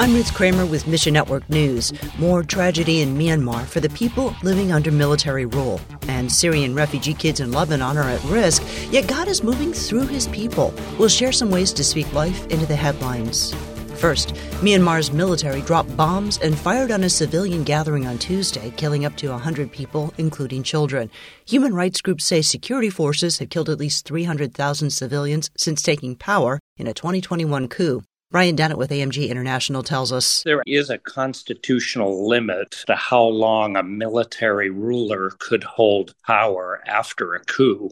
I'm Ruth Kramer with Mission Network News. More tragedy in Myanmar for the people living under military rule. And Syrian refugee kids in Lebanon are at risk, yet God is moving through his people. We'll share some ways to speak life into the headlines. First, Myanmar's military dropped bombs and fired on a civilian gathering on Tuesday, killing up to 100 people, including children. Human rights groups say security forces have killed at least 300,000 civilians since taking power in a 2021 coup. Brian Dennett with AMG International tells us there is a constitutional limit to how long a military ruler could hold power after a coup.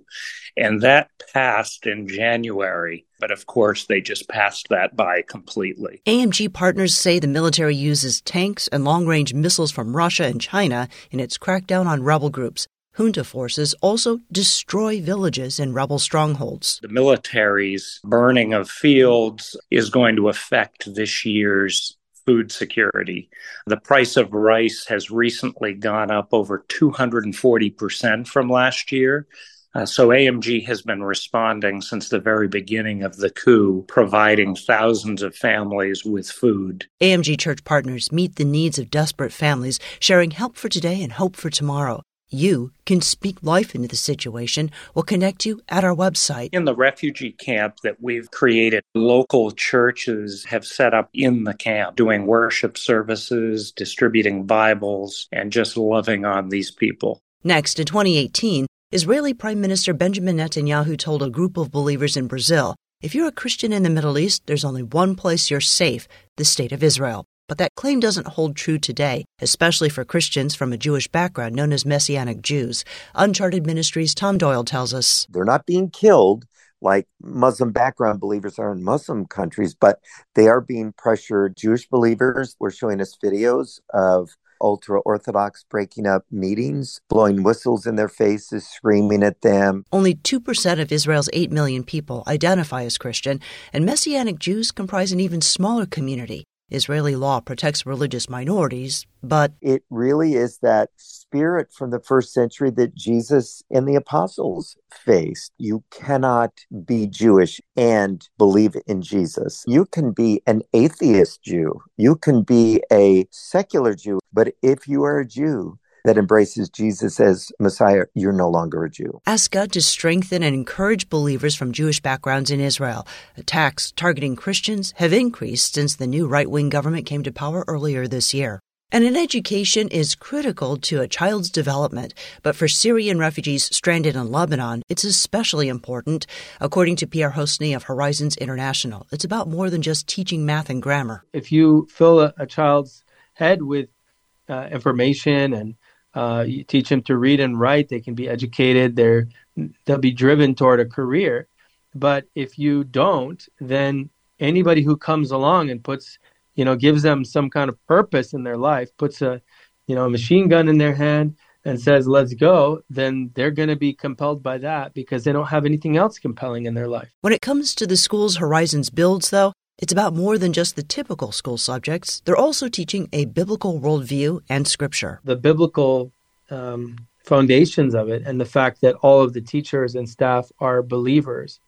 And that passed in January. But of course, they just passed that by completely. AMG partners say the military uses tanks and long range missiles from Russia and China in its crackdown on rebel groups. Junta forces also destroy villages and rebel strongholds. The military's burning of fields is going to affect this year's food security. The price of rice has recently gone up over 240% from last year. Uh, so AMG has been responding since the very beginning of the coup, providing thousands of families with food. AMG church partners meet the needs of desperate families, sharing help for today and hope for tomorrow. You can speak life into the situation. We'll connect you at our website. In the refugee camp that we've created, local churches have set up in the camp doing worship services, distributing Bibles, and just loving on these people. Next, in 2018, Israeli Prime Minister Benjamin Netanyahu told a group of believers in Brazil if you're a Christian in the Middle East, there's only one place you're safe the State of Israel. But that claim doesn't hold true today, especially for Christians from a Jewish background known as Messianic Jews. Uncharted Ministries' Tom Doyle tells us they're not being killed like Muslim background believers are in Muslim countries, but they are being pressured. Jewish believers were showing us videos of ultra Orthodox breaking up meetings, blowing whistles in their faces, screaming at them. Only 2% of Israel's 8 million people identify as Christian, and Messianic Jews comprise an even smaller community. Israeli law protects religious minorities, but it really is that spirit from the first century that Jesus and the apostles faced. You cannot be Jewish and believe in Jesus. You can be an atheist Jew, you can be a secular Jew, but if you are a Jew, that embraces Jesus as Messiah, you're no longer a Jew. Ask God to strengthen and encourage believers from Jewish backgrounds in Israel. Attacks targeting Christians have increased since the new right wing government came to power earlier this year. And an education is critical to a child's development, but for Syrian refugees stranded in Lebanon, it's especially important. According to Pierre Houssney of Horizons International, it's about more than just teaching math and grammar. If you fill a, a child's head with uh, information and uh, you teach them to read and write. They can be educated. They're they'll be driven toward a career. But if you don't, then anybody who comes along and puts, you know, gives them some kind of purpose in their life, puts a, you know, a machine gun in their hand and says, let's go, then they're going to be compelled by that because they don't have anything else compelling in their life. When it comes to the school's Horizons builds, though, it's about more than just the typical school subjects. They're also teaching a biblical worldview and scripture. The biblical um, foundations of it, and the fact that all of the teachers and staff are believers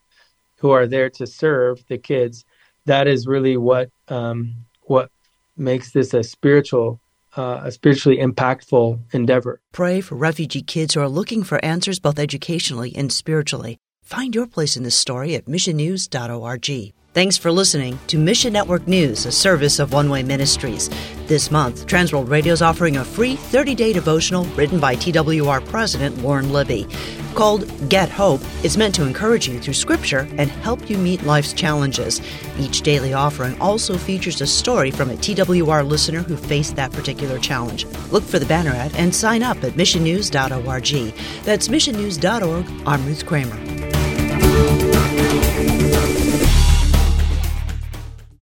who are there to serve the kids. That is really what um, what makes this a spiritual uh, a spiritually impactful endeavor. Pray for refugee kids who are looking for answers both educationally and spiritually. Find your place in this story at missionnews.org. Thanks for listening to Mission Network News, a service of One Way Ministries. This month, Transworld Radio is offering a free 30 day devotional written by TWR President Lauren Libby. Called Get Hope, it's meant to encourage you through Scripture and help you meet life's challenges. Each daily offering also features a story from a TWR listener who faced that particular challenge. Look for the banner ad and sign up at missionnews.org. That's missionnews.org. I'm Ruth Kramer.